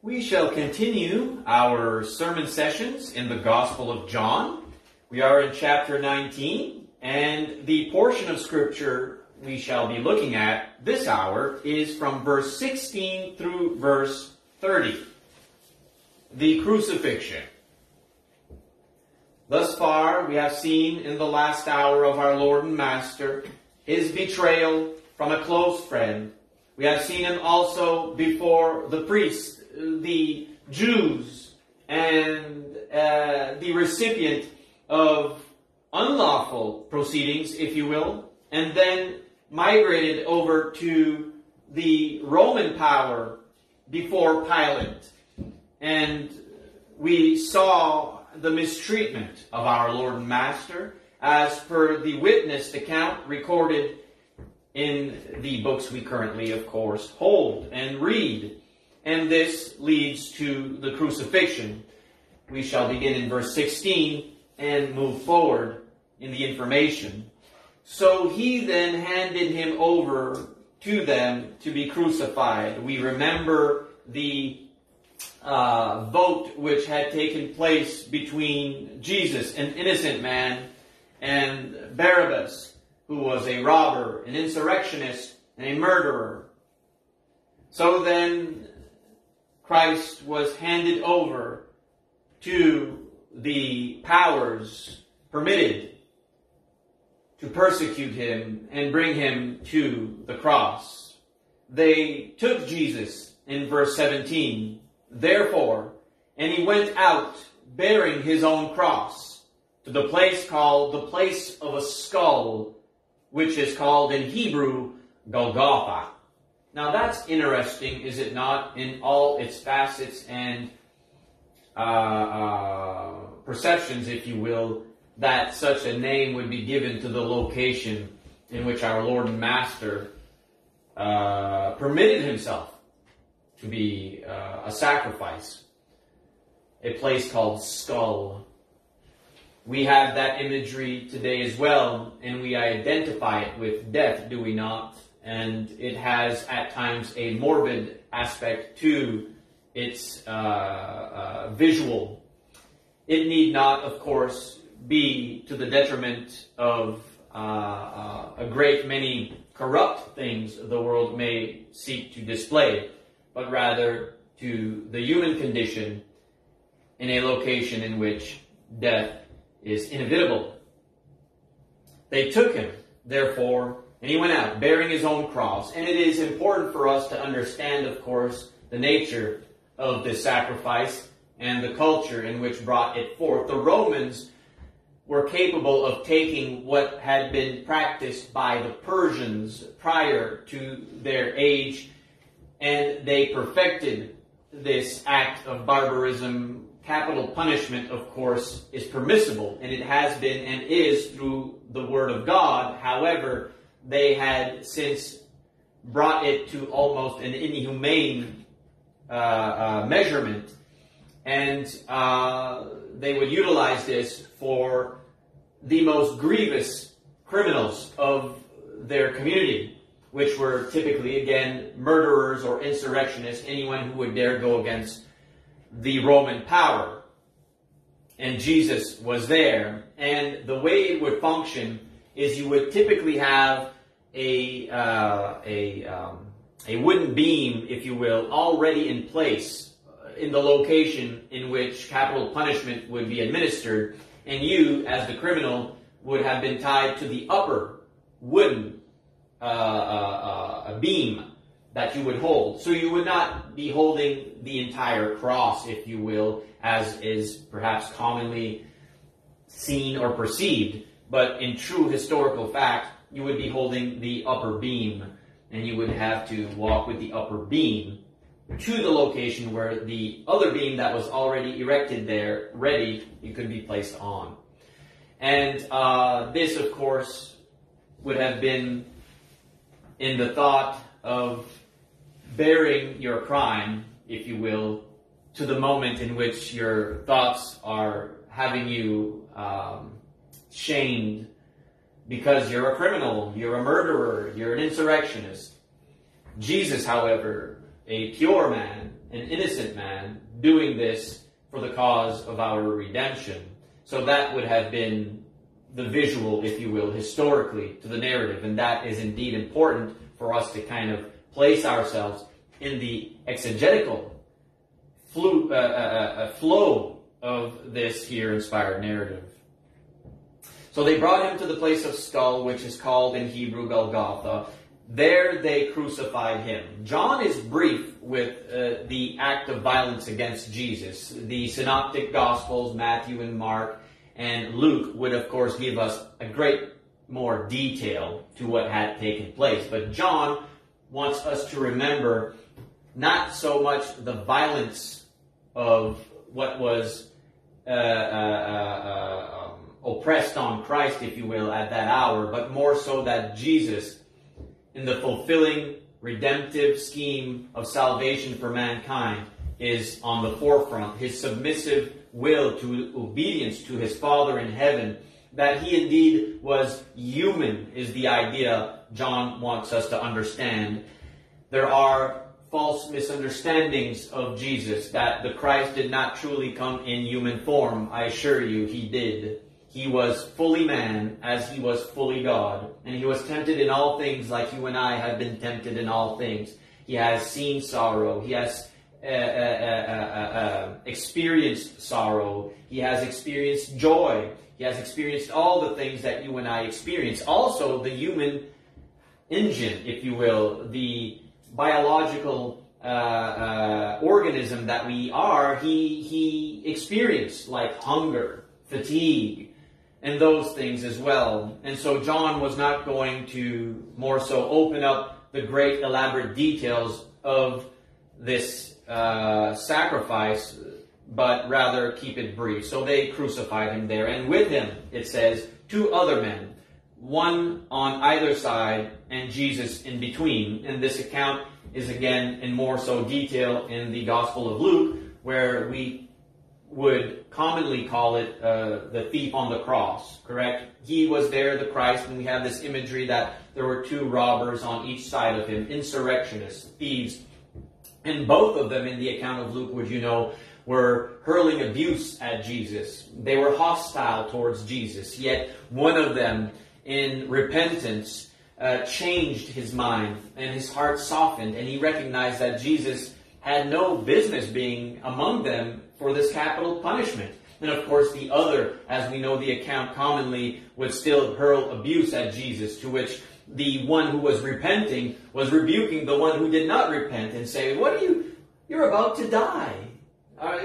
We shall continue our sermon sessions in the Gospel of John. We are in chapter 19, and the portion of Scripture we shall be looking at this hour is from verse 16 through verse 30. The crucifixion. Thus far, we have seen in the last hour of our Lord and Master his betrayal from a close friend. We have seen him also before the priests the Jews and uh, the recipient of unlawful proceedings, if you will, and then migrated over to the Roman power before Pilate. And we saw the mistreatment of our Lord and Master as per the witness account recorded in the books we currently, of course, hold and read and this leads to the crucifixion. We shall begin in verse 16 and move forward in the information. So he then handed him over to them to be crucified. We remember the uh, vote which had taken place between Jesus, an innocent man, and Barabbas, who was a robber, an insurrectionist, and a murderer. So then Christ was handed over to the powers permitted to persecute him and bring him to the cross. They took Jesus in verse 17, therefore, and he went out bearing his own cross to the place called the place of a skull, which is called in Hebrew Golgotha. Now that's interesting, is it not, in all its facets and uh, uh, perceptions, if you will, that such a name would be given to the location in which our Lord and Master uh, permitted himself to be uh, a sacrifice. A place called Skull. We have that imagery today as well, and we identify it with death, do we not? And it has at times a morbid aspect to its uh, uh, visual. It need not, of course, be to the detriment of uh, uh, a great many corrupt things the world may seek to display, but rather to the human condition in a location in which death is inevitable. They took him, therefore, and he went out bearing his own cross. And it is important for us to understand, of course, the nature of this sacrifice and the culture in which brought it forth. The Romans were capable of taking what had been practiced by the Persians prior to their age, and they perfected this act of barbarism. Capital punishment, of course, is permissible, and it has been and is through the Word of God. However, they had since brought it to almost an inhumane uh, uh, measurement, and uh, they would utilize this for the most grievous criminals of their community, which were typically, again, murderers or insurrectionists, anyone who would dare go against the Roman power. And Jesus was there. And the way it would function is you would typically have a, uh, a, um, a wooden beam, if you will, already in place uh, in the location in which capital punishment would be administered, and you, as the criminal, would have been tied to the upper wooden uh, uh, uh beam that you would hold. So you would not be holding the entire cross, if you will, as is perhaps commonly seen or perceived, but in true historical fact, you would be holding the upper beam, and you would have to walk with the upper beam to the location where the other beam that was already erected there, ready, you could be placed on. And uh, this, of course, would have been in the thought of bearing your crime, if you will, to the moment in which your thoughts are having you um, shamed because you're a criminal, you're a murderer, you're an insurrectionist. Jesus, however, a pure man, an innocent man, doing this for the cause of our redemption. So that would have been the visual, if you will, historically to the narrative. And that is indeed important for us to kind of place ourselves in the exegetical flu, uh, uh, uh, flow of this here inspired narrative. So they brought him to the place of skull, which is called in Hebrew Golgotha. There they crucified him. John is brief with uh, the act of violence against Jesus. The synoptic gospels, Matthew and Mark, and Luke would of course give us a great more detail to what had taken place. But John wants us to remember not so much the violence of what was uh, uh, uh, um, oppressed on Christ, if you will, at that hour, but more so that Jesus, in the fulfilling redemptive scheme of salvation for mankind, is on the forefront. His submissive will to obedience to his Father in heaven, that he indeed was human, is the idea John wants us to understand. There are false misunderstandings of Jesus that the Christ did not truly come in human form. I assure you, he did. He was fully man as he was fully God. And he was tempted in all things like you and I have been tempted in all things. He has seen sorrow. He has uh, uh, uh, experienced sorrow. He has experienced joy. He has experienced all the things that you and I experience. Also, the human engine, if you will, the biological uh, uh, organism that we are, he, he experienced like hunger, fatigue, and those things as well. And so John was not going to more so open up the great elaborate details of this uh, sacrifice, but rather keep it brief. So they crucified him there, and with him, it says, two other men one on either side and Jesus in between. And this account is again in more so detail in the Gospel of Luke, where we would commonly call it uh, the thief on the cross, correct? He was there, the Christ, and we have this imagery that there were two robbers on each side of him, insurrectionists, thieves. And both of them in the account of Luke, would you know, were hurling abuse at Jesus. They were hostile towards Jesus, yet one of them in repentance uh, changed his mind and his heart softened, and he recognized that Jesus had no business being among them for this capital punishment. And of course, the other, as we know the account commonly, would still hurl abuse at Jesus, to which the one who was repenting was rebuking the one who did not repent and say, What are you? You're about to die. Uh,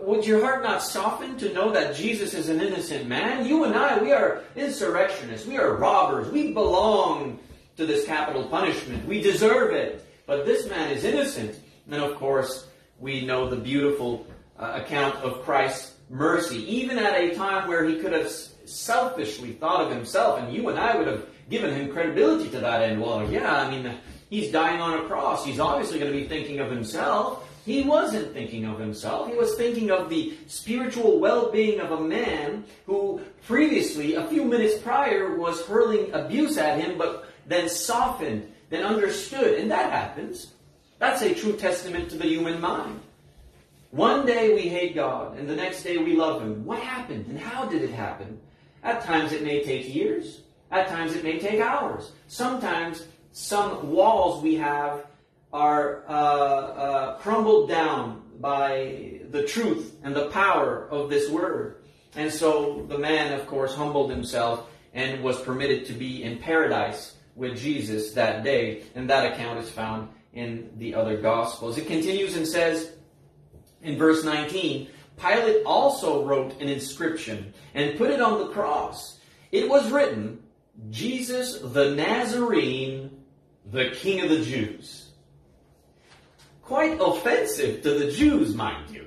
would your heart not soften to know that Jesus is an innocent man? You and I, we are insurrectionists. We are robbers. We belong to this capital punishment. We deserve it. But this man is innocent. And of course, we know the beautiful uh, account of Christ's mercy, even at a time where he could have selfishly thought of himself, and you and I would have given him credibility to that end. Well, yeah, I mean, he's dying on a cross. He's obviously going to be thinking of himself. He wasn't thinking of himself. He was thinking of the spiritual well-being of a man who previously, a few minutes prior, was hurling abuse at him, but then softened, then understood. And that happens. That's a true testament to the human mind. One day we hate God, and the next day we love Him. What happened, and how did it happen? At times it may take years. At times it may take hours. Sometimes some walls we have are uh, uh, crumbled down by the truth and the power of this word. And so the man, of course, humbled himself and was permitted to be in paradise with Jesus that day. And that account is found in the other Gospels. It continues and says in verse 19 Pilate also wrote an inscription and put it on the cross. It was written, Jesus the Nazarene, the King of the Jews quite offensive to the Jews, mind you.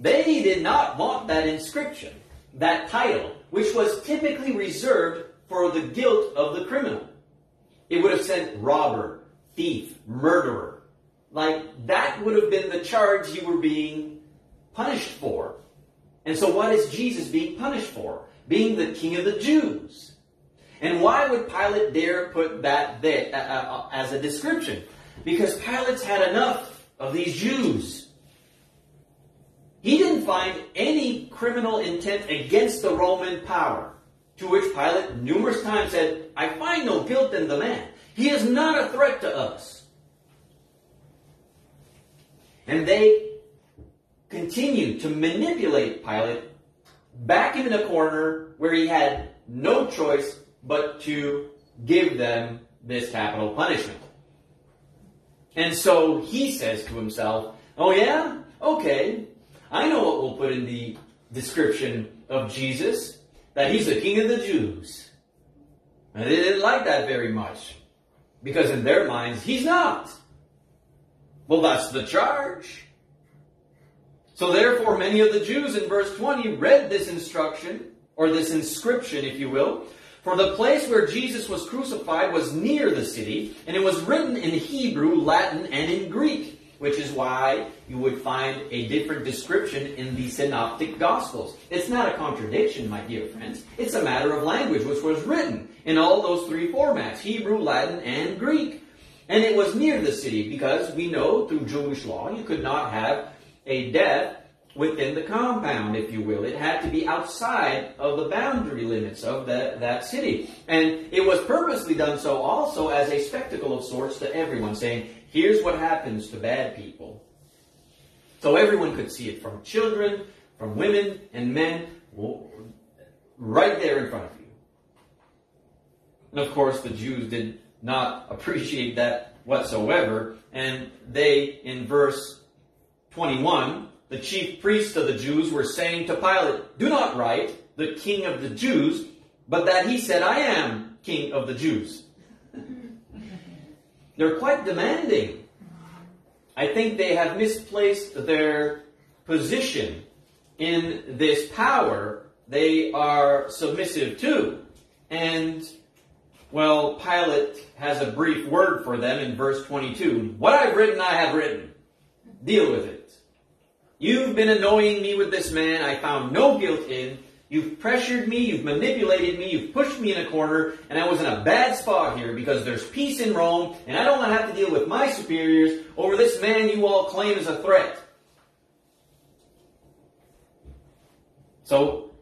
They did not want that inscription, that title, which was typically reserved for the guilt of the criminal. It would have said robber, thief, murderer. Like, that would have been the charge you were being punished for. And so what is Jesus being punished for? Being the king of the Jews. And why would Pilate dare put that there uh, uh, as a description? Because Pilate's had enough of these Jews. He didn't find any criminal intent against the Roman power. To which Pilate numerous times said, I find no guilt in the man. He is not a threat to us. And they continued to manipulate Pilate back in the corner where he had no choice but to give them this capital punishment. And so he says to himself, Oh, yeah? Okay. I know what we'll put in the description of Jesus that he's the king of the Jews. And they didn't like that very much because in their minds, he's not. Well, that's the charge. So therefore, many of the Jews in verse 20 read this instruction, or this inscription, if you will, for the place where Jesus was crucified was near the city, and it was written in Hebrew, Latin, and in Greek, which is why you would find a different description in the Synoptic Gospels. It's not a contradiction, my dear friends. It's a matter of language, which was written in all those three formats Hebrew, Latin, and Greek. And it was near the city because we know through Jewish law you could not have a death within the compound, if you will. It had to be outside of the boundary limits of the, that city. And it was purposely done so also as a spectacle of sorts to everyone, saying, here's what happens to bad people. So everyone could see it from children, from women and men, right there in front of you. And of course, the Jews did not appreciate that whatsoever. And they, in verse 21, the chief priests of the Jews were saying to Pilate, Do not write, the king of the Jews, but that he said, I am king of the Jews. They're quite demanding. I think they have misplaced their position in this power they are submissive to. And, well, Pilate has a brief word for them in verse 22. What I've written, I have written. Deal with it. You've been annoying me with this man I found no guilt in. You've pressured me, you've manipulated me, you've pushed me in a corner, and I was in a bad spot here because there's peace in Rome, and I don't want to have to deal with my superiors over this man you all claim is a threat. So,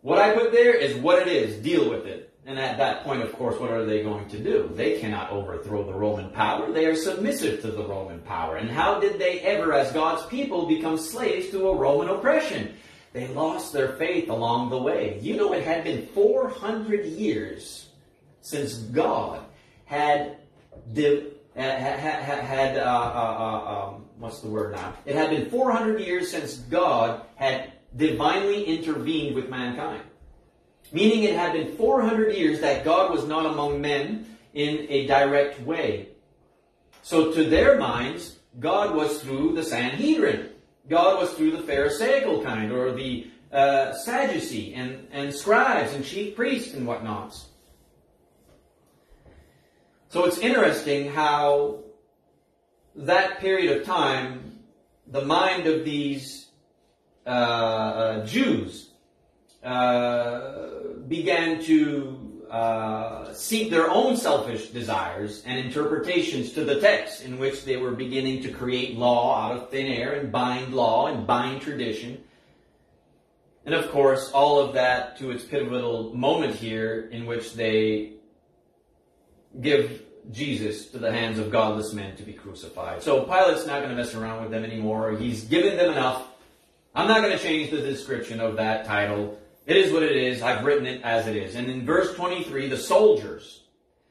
what I put there is what it is. Deal with it. And at that point, of course, what are they going to do? They cannot overthrow the Roman power. They are submissive to the Roman power. And how did they ever, as God's people, become slaves to a Roman oppression? They lost their faith along the way. You know, it had been 400 years since God had had, had uh, uh, uh, um, what's the word now? It had been 400 years since God had divinely intervened with mankind. Meaning it had been 400 years that God was not among men in a direct way. So to their minds, God was through the Sanhedrin. God was through the Pharisaical kind, or the uh, Sadducee, and, and scribes, and chief priests, and whatnots. So it's interesting how that period of time, the mind of these uh, uh, Jews uh, began to uh, seek their own selfish desires and interpretations to the text, in which they were beginning to create law out of thin air and bind law and bind tradition. And of course, all of that to its pivotal moment here, in which they give Jesus to the hands of godless men to be crucified. So Pilate's not going to mess around with them anymore. He's given them enough. I'm not going to change the description of that title. It is what it is. I've written it as it is. And in verse 23, the soldiers,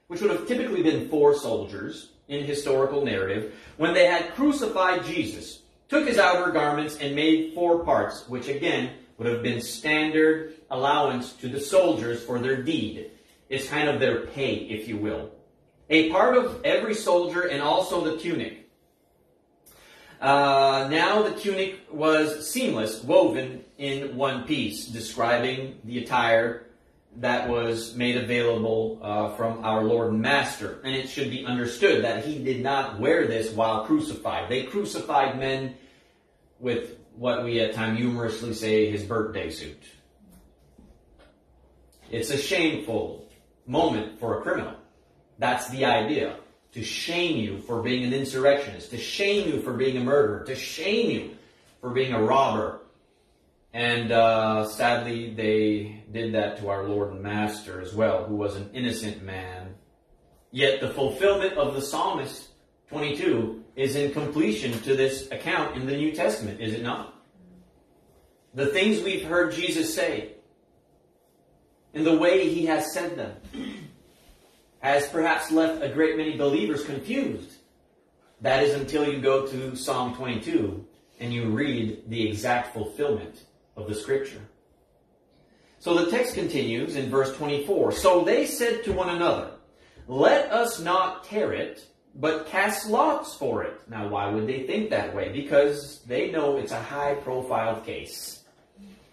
which would have typically been four soldiers in historical narrative, when they had crucified Jesus, took his outer garments and made four parts, which again would have been standard allowance to the soldiers for their deed. It's kind of their pay, if you will. A part of every soldier and also the tunic uh, now the tunic was seamless, woven in one piece, describing the attire that was made available uh, from our Lord and Master. And it should be understood that he did not wear this while crucified. They crucified men with what we at times humorously say his birthday suit. It's a shameful moment for a criminal. That's the idea to shame you for being an insurrectionist, to shame you for being a murderer, to shame you for being a robber. And uh, sadly, they did that to our Lord and Master as well, who was an innocent man. Yet the fulfillment of the psalmist 22 is in completion to this account in the New Testament, is it not? The things we've heard Jesus say, and the way he has said them, has perhaps left a great many believers confused. That is until you go to Psalm 22 and you read the exact fulfillment of the scripture. So the text continues in verse 24. So they said to one another, Let us not tear it, but cast lots for it. Now, why would they think that way? Because they know it's a high profile case.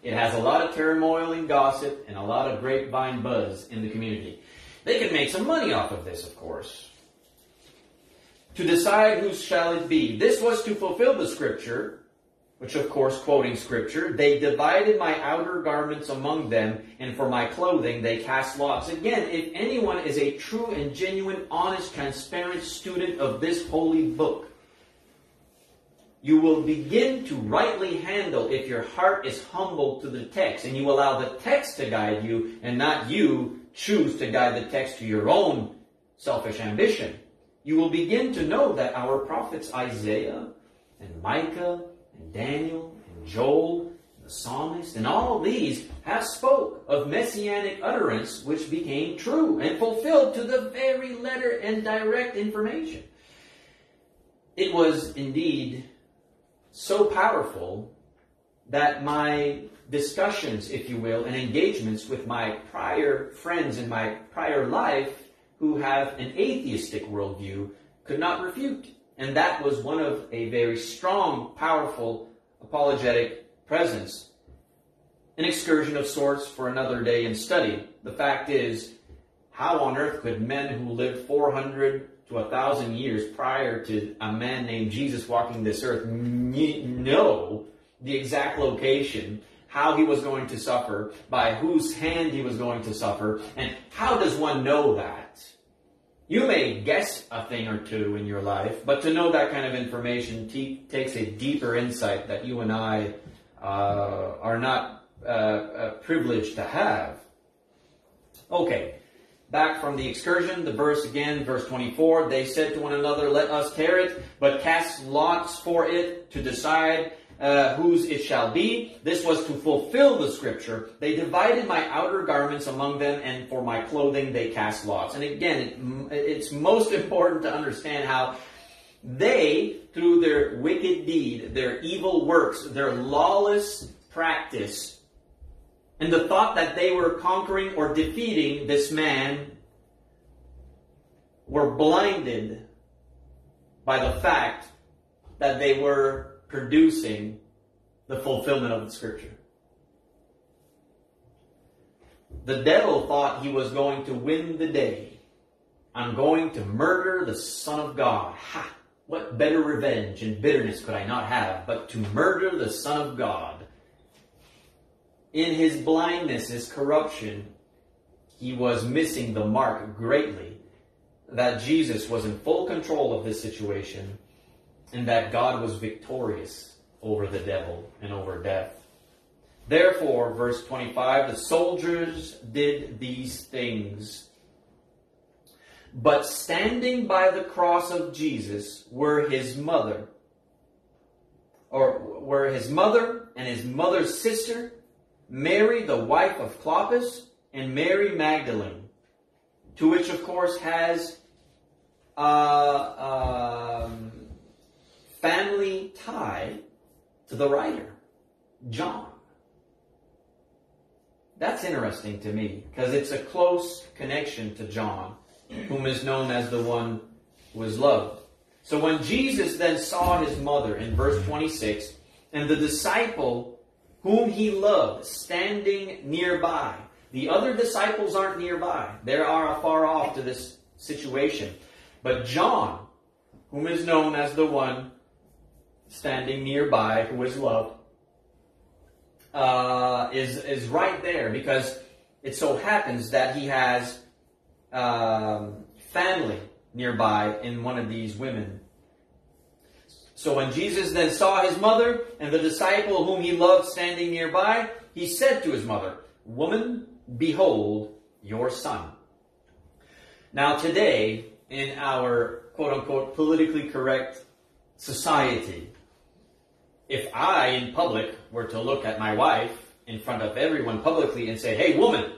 It has a lot of turmoil and gossip and a lot of grapevine buzz in the community. They can make some money off of this, of course. To decide whose shall it be. This was to fulfill the scripture, which of course, quoting scripture, they divided my outer garments among them, and for my clothing they cast lots. Again, if anyone is a true and genuine, honest, transparent student of this holy book, you will begin to rightly handle if your heart is humble to the text and you allow the text to guide you and not you choose to guide the text to your own selfish ambition. You will begin to know that our prophets Isaiah and Micah and Daniel and Joel and the psalmist and all these have spoke of messianic utterance which became true and fulfilled to the very letter and direct information. It was indeed so powerful that my discussions, if you will, and engagements with my prior friends in my prior life who have an atheistic worldview could not refute. And that was one of a very strong, powerful apologetic presence. An excursion of sorts for another day in study. The fact is, how on earth could men who lived 400 to a thousand years prior to a man named Jesus walking this earth know the exact location, how he was going to suffer, by whose hand he was going to suffer, and how does one know that? You may guess a thing or two in your life, but to know that kind of information te- takes a deeper insight that you and I uh, are not uh, uh, privileged to have. Okay, back from the excursion, the verse again, verse 24, they said to one another, Let us tear it, but cast lots for it to decide uh, whose it shall be. This was to fulfill the scripture. They divided my outer garments among them, and for my clothing they cast lots. And again, it, it's most important to understand how they, through their wicked deed, their evil works, their lawless practice, and the thought that they were conquering or defeating this man were blinded by the fact that they were producing the fulfillment of the scripture. The devil thought he was going to win the day. I'm going to murder the Son of God. Ha! What better revenge and bitterness could I not have but to murder the Son of God? in his blindness, his corruption, he was missing the mark greatly that Jesus was in full control of this situation and that God was victorious over the devil and over death. Therefore, verse 25, the soldiers did these things. But standing by the cross of Jesus were his mother, or were his mother and his mother's sister Mary, the wife of Clopas, and Mary Magdalene, to which, of course, has a um, family tie to the writer, John. That's interesting to me because it's a close connection to John, whom is known as the one who was loved. So when Jesus then saw his mother in verse 26, and the disciple whom he loved, standing nearby. The other disciples aren't nearby. They are afar off to this situation. But John, whom is known as the one standing nearby, who is loved, uh, is, is right there because it so happens that he has um, family nearby in one of these women So when Jesus then saw his mother and the disciple whom he loved standing nearby, he said to his mother, Woman, behold your son. Now today, in our quote unquote politically correct society, if I in public were to look at my wife in front of everyone publicly and say, Hey woman,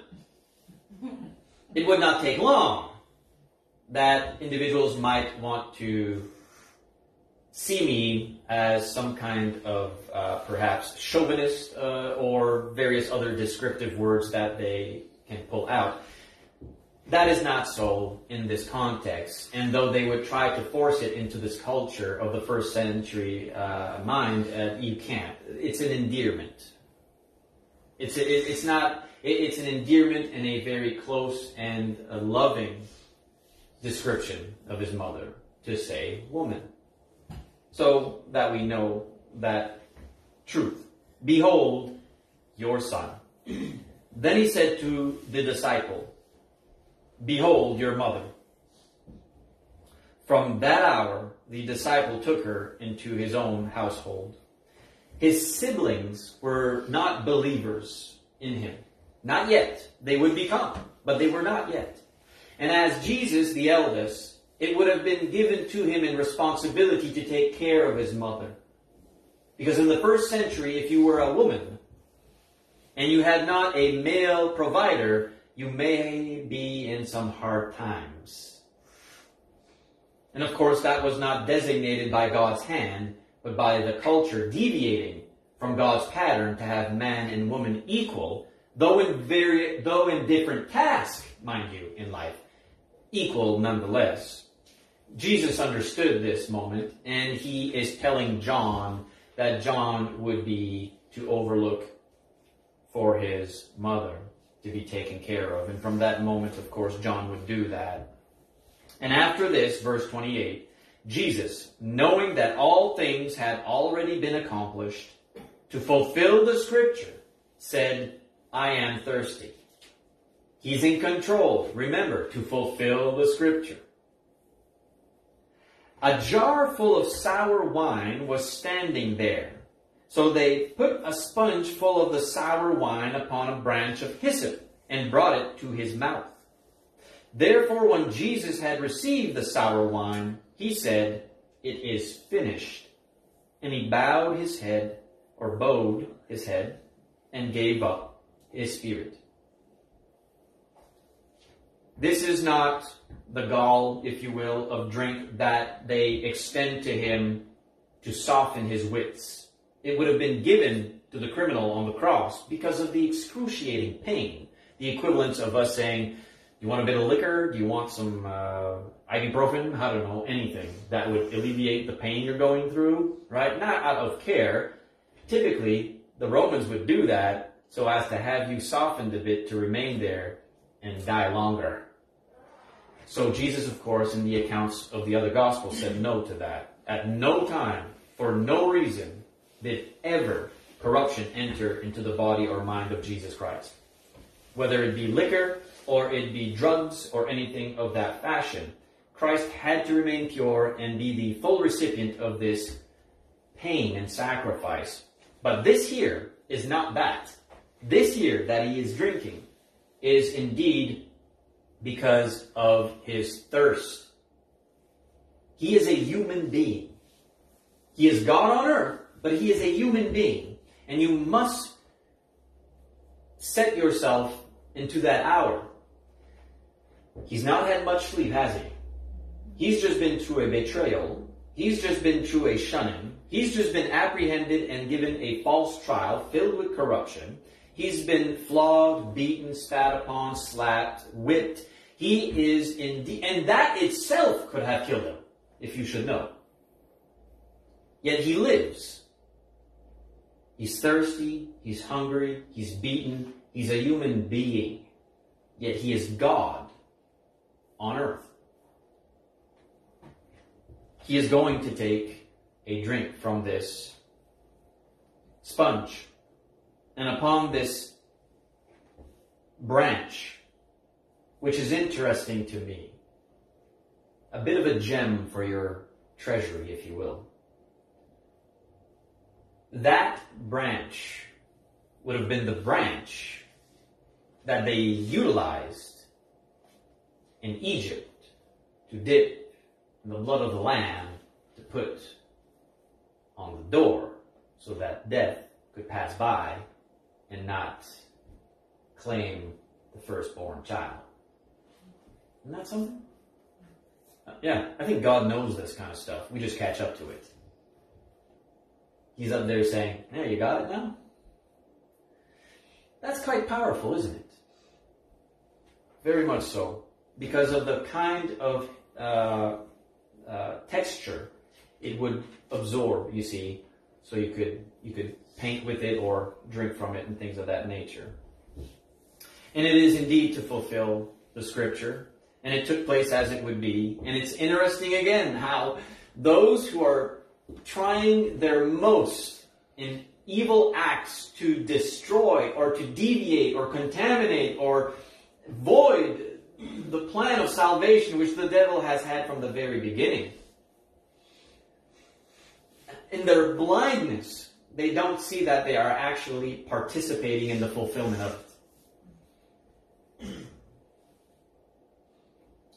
it would not take long that individuals might want to see me as some kind of uh, perhaps chauvinist uh, or various other descriptive words that they can pull out. That is not so in this context. And though they would try to force it into this culture of the first century uh, mind, uh, you can't. It's an endearment. It's, a, it's not, it's an endearment and a very close and loving description of his mother to say woman. So that we know that truth. Behold your son. then he said to the disciple, Behold your mother. From that hour, the disciple took her into his own household. His siblings were not believers in him. Not yet. They would become, but they were not yet. And as Jesus, the eldest, it would have been given to him in responsibility to take care of his mother. Because in the first century, if you were a woman and you had not a male provider, you may be in some hard times. And of course, that was not designated by God's hand, but by the culture deviating from God's pattern to have man and woman equal, though in very, though in different tasks, mind you, in life, equal nonetheless. Jesus understood this moment, and he is telling John that John would be to overlook for his mother to be taken care of. And from that moment, of course, John would do that. And after this, verse 28, Jesus, knowing that all things had already been accomplished, to fulfill the scripture, said, I am thirsty. He's in control, remember, to fulfill the scripture. A jar full of sour wine was standing there. So they put a sponge full of the sour wine upon a branch of hyssop and brought it to his mouth. Therefore, when Jesus had received the sour wine, he said, It is finished. And he bowed his head, or bowed his head, and gave up his spirit. This is not the gall, if you will, of drink that they extend to him to soften his wits. It would have been given to the criminal on the cross because of the excruciating pain. The equivalent of us saying, you want a bit of liquor? Do you want some uh, ibuprofen? I don't know, anything that would alleviate the pain you're going through, right? Not out of care. Typically, the Romans would do that so as to have you softened a bit to remain there and die longer. So Jesus, of course, in the accounts of the other Gospels, said no to that. At no time, for no reason, did ever corruption enter into the body or mind of Jesus Christ. Whether it be liquor or it be drugs or anything of that fashion, Christ had to remain pure and be the full recipient of this pain and sacrifice. But this here is not that. This here that he is drinking is indeed because of his thirst. He is a human being. He is God on earth, but he is a human being. And you must set yourself into that hour. He's not had much sleep, has he? He's just been through a betrayal. He's just been through a shunning. He's just been apprehended and given a false trial filled with corruption. He's been flogged, beaten, spat upon, slapped, whipped. He is indeed, and that itself could have killed him, if you should know. Yet he lives. He's thirsty, he's hungry, he's beaten, he's a human being. Yet he is God on earth. He is going to take a drink from this sponge and upon this branch, which is interesting to me, a bit of a gem for your treasury, if you will. That branch would have been the branch that they utilized in Egypt to dip in the blood of the lamb to put on the door so that death could pass by and not claim the firstborn child. Isn't that something? Uh, yeah, I think God knows this kind of stuff. We just catch up to it. He's up there saying, Yeah, you got it now? That's quite powerful, isn't it? Very much so. Because of the kind of uh, uh, texture it would absorb, you see, so you could you could paint with it or drink from it and things of that nature. And it is indeed to fulfill the scripture, and it took place as it would be. And it's interesting again how those who are trying their most in evil acts to destroy or to deviate or contaminate or void the plan of salvation which the devil has had from the very beginning. In their blindness, they don't see that they are actually participating in the fulfillment of it.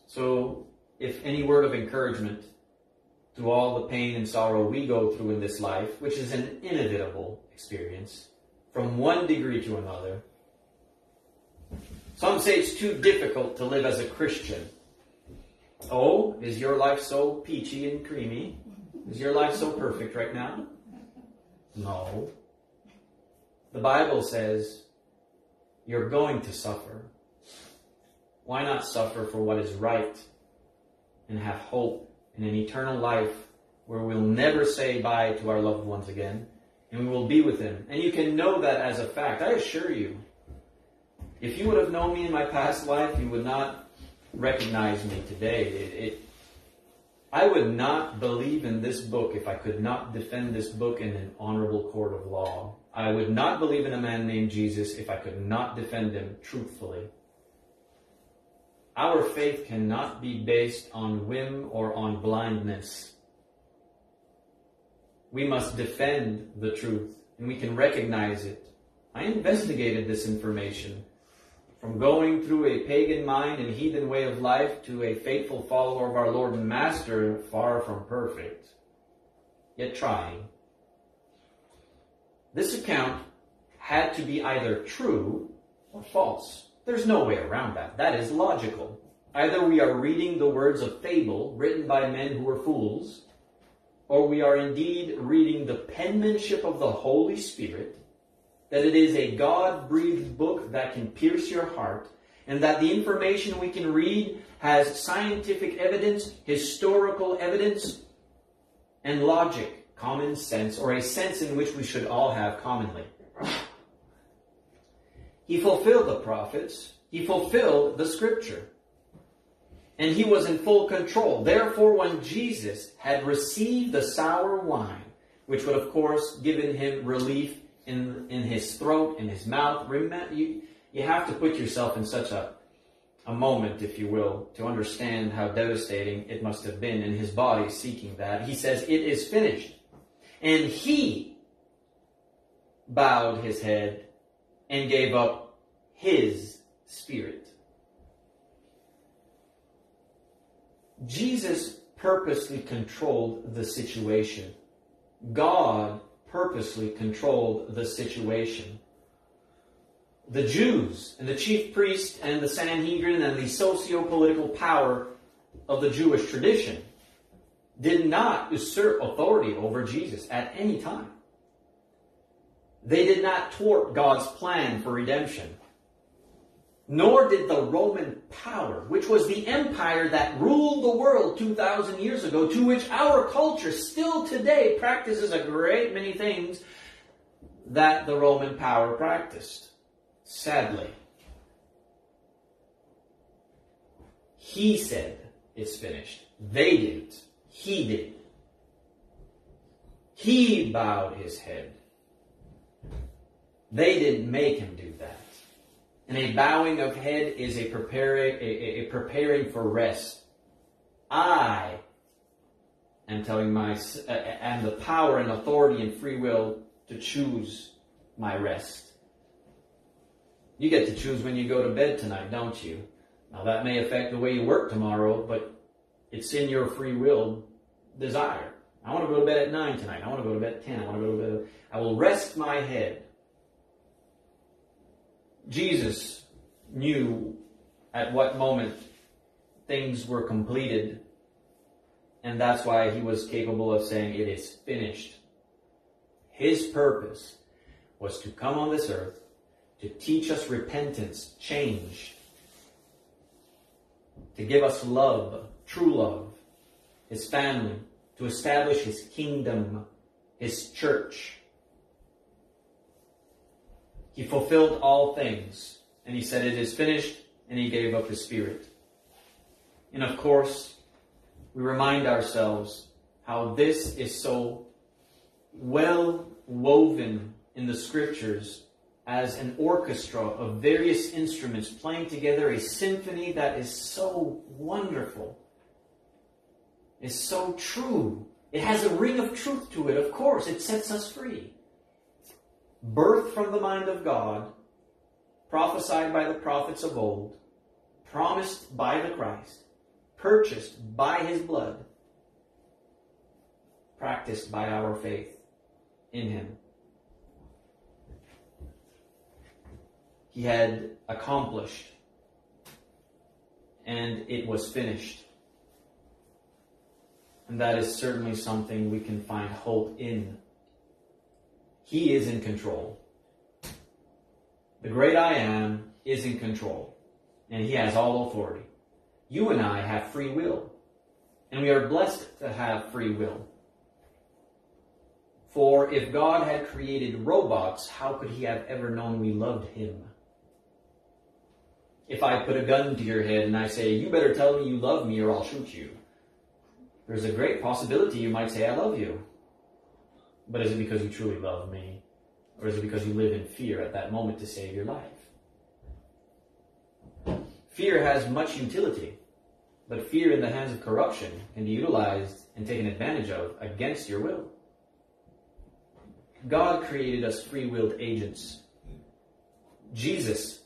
So, if any word of encouragement through all the pain and sorrow we go through in this life, which is an inevitable experience, from one degree to another, some say it's too difficult to live as a Christian. Oh, is your life so peachy and creamy? Is your life so perfect right now? No. The Bible says you're going to suffer. Why not suffer for what is right and have hope in an eternal life where we'll never say bye to our loved ones again and we will be with Him? And you can know that as a fact. I assure you. If you would have known me in my past life, you would not recognize me today. It, it, I would not believe in this book if I could not defend this book in an honorable court of law. I would not believe in a man named Jesus if I could not defend him truthfully. Our faith cannot be based on whim or on blindness. We must defend the truth and we can recognize it. I investigated this information. From going through a pagan mind and heathen way of life to a faithful follower of our Lord and Master, far from perfect, yet trying. This account had to be either true or false. There's no way around that. That is logical. Either we are reading the words of fable written by men who were fools, or we are indeed reading the penmanship of the Holy Spirit that it is a God breathed book that can pierce your heart, and that the information we can read has scientific evidence, historical evidence, and logic, common sense, or a sense in which we should all have commonly. He fulfilled the prophets, he fulfilled the scripture. And he was in full control. Therefore, when Jesus had received the sour wine, which would of course given him relief in, in his throat, in his mouth. Remember, you, you have to put yourself in such a, a moment, if you will, to understand how devastating it must have been in his body seeking that. He says, It is finished. And he bowed his head and gave up his spirit. Jesus purposely controlled the situation. God purposely controlled the situation. The Jews and the chief priest and the Sanhedrin and the socio-political power of the Jewish tradition did not usurp authority over Jesus at any time. They did not thwart God's plan for redemption nor did the Roman power, which was the empire that ruled the world 2,000 years ago, to which our culture still today practices a great many things that the Roman power practiced. Sadly. He said, it's finished. They didn't. He did. He bowed his head. They didn't make him do that. And a bowing of head is a preparing, a, a preparing for rest. I am telling my, uh, and the power and authority and free will to choose my rest. You get to choose when you go to bed tonight, don't you? Now that may affect the way you work tomorrow, but it's in your free will desire. I want to go to bed at 9 tonight. I want to go to bed at 10. I want to go to bed. I will rest my head. Jesus knew at what moment things were completed, and that's why he was capable of saying, It is finished. His purpose was to come on this earth to teach us repentance, change, to give us love, true love, his family, to establish his kingdom, his church. He fulfilled all things, and he said, It is finished, and he gave up his spirit. And of course, we remind ourselves how this is so well woven in the scriptures as an orchestra of various instruments playing together a symphony that is so wonderful, is so true. It has a ring of truth to it, of course. It sets us free. Birth from the mind of God, prophesied by the prophets of old, promised by the Christ, purchased by his blood, practiced by our faith in him. he had accomplished, and it was finished. And that is certainly something we can find hope in. He is in control. The great I am is in control, and he has all authority. You and I have free will, and we are blessed to have free will. For if God had created robots, how could he have ever known we loved him? if I put a gun to your head and I say, you better tell me you love me or I'll shoot you, there's a great possibility you might say, I love you. But is it because you truly love me? Or is it because you live in fear at that moment to save your life? Fear has much utility, but fear in the hands of corruption can be utilized and taken advantage of against your will. God created us free willed agents. Jesus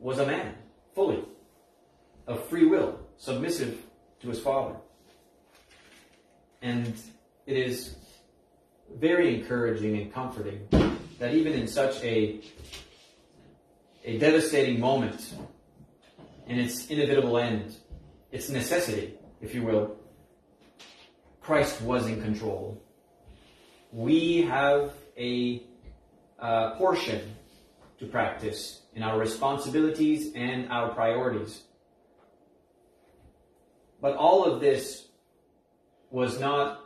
was a man fully of free will, submissive to his Father. And it is very encouraging and comforting that even in such a, a devastating moment, and its inevitable end, its necessity, if you will, Christ was in control. We have a uh, portion to practice in our responsibilities and our priorities. But all of this was not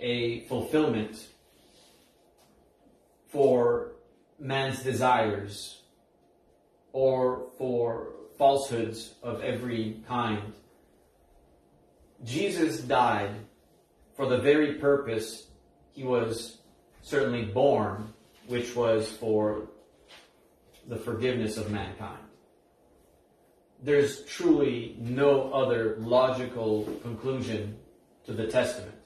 a fulfillment for man's desires or for falsehoods of every kind. Jesus died for the very purpose he was certainly born, which was for the forgiveness of mankind. There's truly no other logical conclusion to the Testament.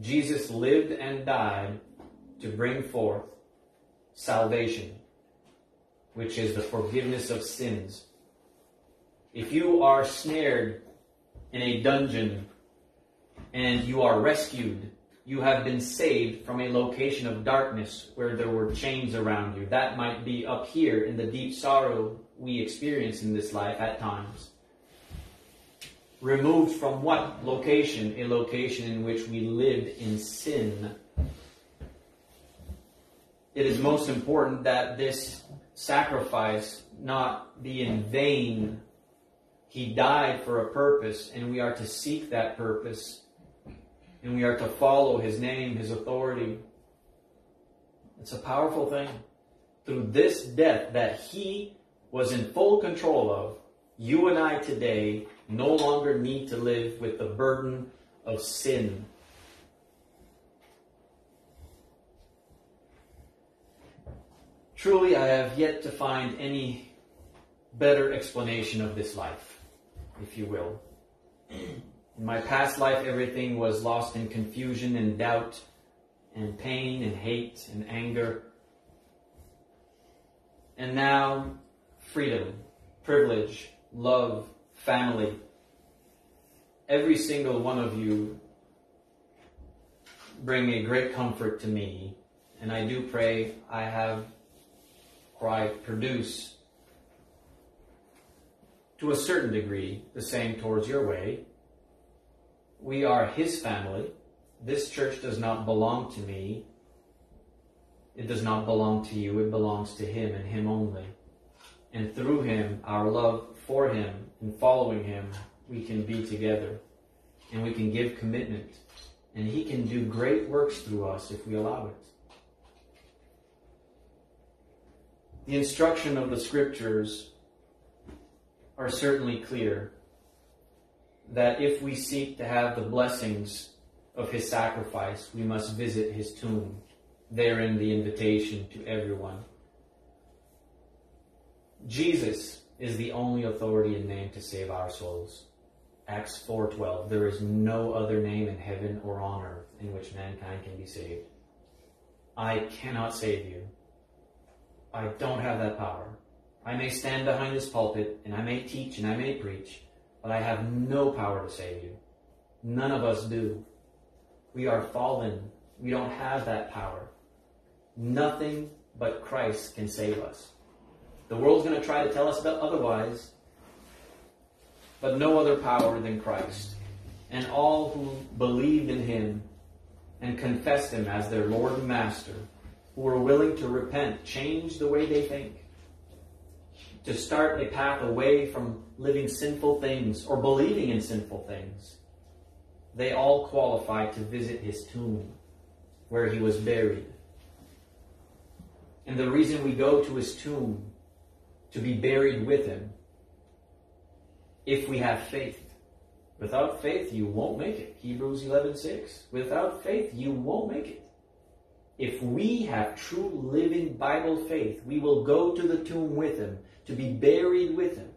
Jesus lived and died to bring forth salvation, which is the forgiveness of sins. If you are snared in a dungeon and you are rescued you have been saved from a location of darkness where there were chains around you. That might be up here in the deep sorrow we experience in this life at times. Removed from what location? A location in which we lived in sin. It is most important that this sacrifice not be in vain. He died for a purpose, and we are to seek that purpose and we are to follow his name, his authority. It's a powerful thing. Through this death that he was in full control of, you and I today no longer need to live with the burden of sin. Truly, I have yet to find any better explanation of this life, if you will. In my past life, everything was lost in confusion and doubt. and pain and hate and anger. And now, freedom, privilege, love, family. Every single one of you bring a great comfort to me, and I do pray I have or I produce to a certain degree the same towards your way. We are His family. This church does not belong to me. It does not belong to you. It belongs to Him and Him only. And through Him, our love for Him and following Him, we can be together. And we can give commitment. And He can do great works through us if we allow it. The instruction of the Scriptures are certainly clear that if we seek to have the blessings of His sacrifice, we must visit His tomb. Therein the invitation to everyone. Jesus is the only authority and name to save our souls. Acts 4:12 There is no other name in heaven or on earth in which mankind can be saved. I cannot save you. I don't have that power. I may stand behind this pulpit and I may teach and I may preach, but I have no power to save you. None of us do. We are fallen. We don't have that power. Nothing but Christ can save us. The world's going to try to tell us otherwise, but no other power than Christ. And all who believed in him and confessed him as their Lord and Master, who were willing to repent, change the way they think, to start a path away from living sinful things or believing in sinful things, they all qualify to visit his tomb where he was buried. And the reason we go to his tomb to be buried with him if we have faith. Without faith, you won't make it. Hebrews 11:6. Without faith, you won't make it. If we have true living Bible faith, we will go to the tomb with him to be buried with him.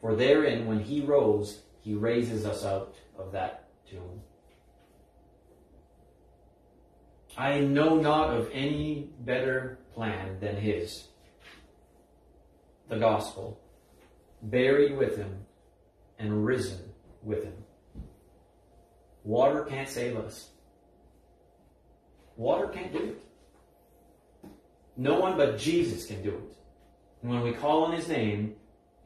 For therein, when he rose, he raises us out of that tomb. I know not of any better plan than his. The gospel, buried with him and risen with him. Water can't save us. Water can't do it. No one but Jesus can do it. And when we call on his name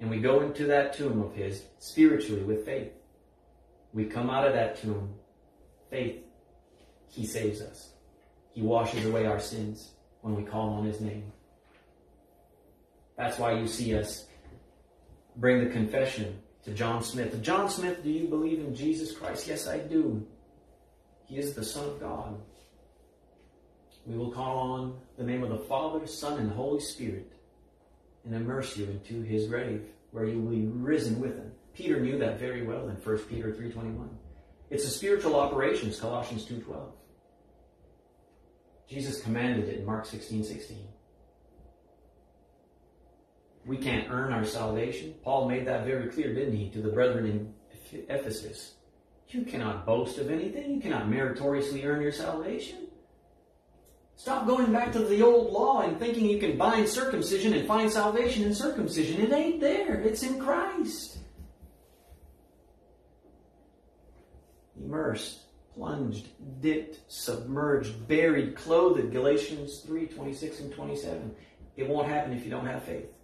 and we go into that tomb of his spiritually with faith, we come out of that tomb, faith, he saves us. He washes away our sins when we call on his name. That's why you see us bring the confession to John Smith. John Smith, do you believe in Jesus Christ? Yes, I do. He is the Son of God. We will call on the name of the Father, Son, and Holy Spirit and immerse you into his grave, where you will be risen with him. Peter knew that very well in 1 Peter 3.21. It's a spiritual operation, Colossians 2.12. Jesus commanded it in Mark 16.16. We can't earn our salvation. Paul made that very clear, didn't he, to the brethren in Ephesus. You cannot boast of anything. You cannot meritoriously earn your salvation. Stop going back to the old law and thinking you can bind circumcision and find salvation in circumcision. It ain't there. It's in Christ. Immersed, plunged, dipped, submerged, buried, clothed. Galatians 3 26 and 27. It won't happen if you don't have faith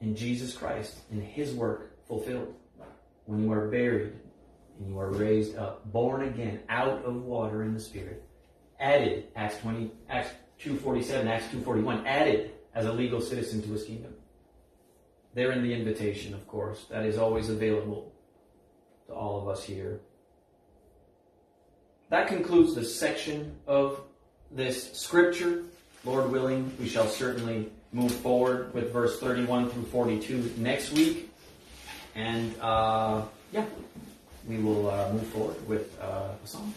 in Jesus Christ and His work fulfilled. When you are buried and you are raised up, born again out of water in the Spirit added Acts 20, Acts 247, Acts 241, added as a legal citizen to his kingdom. There in the invitation, of course, that is always available to all of us here. That concludes the section of this scripture. Lord willing, we shall certainly move forward with verse 31 through 42 next week. And uh, yeah, we will uh, move forward with uh, a song.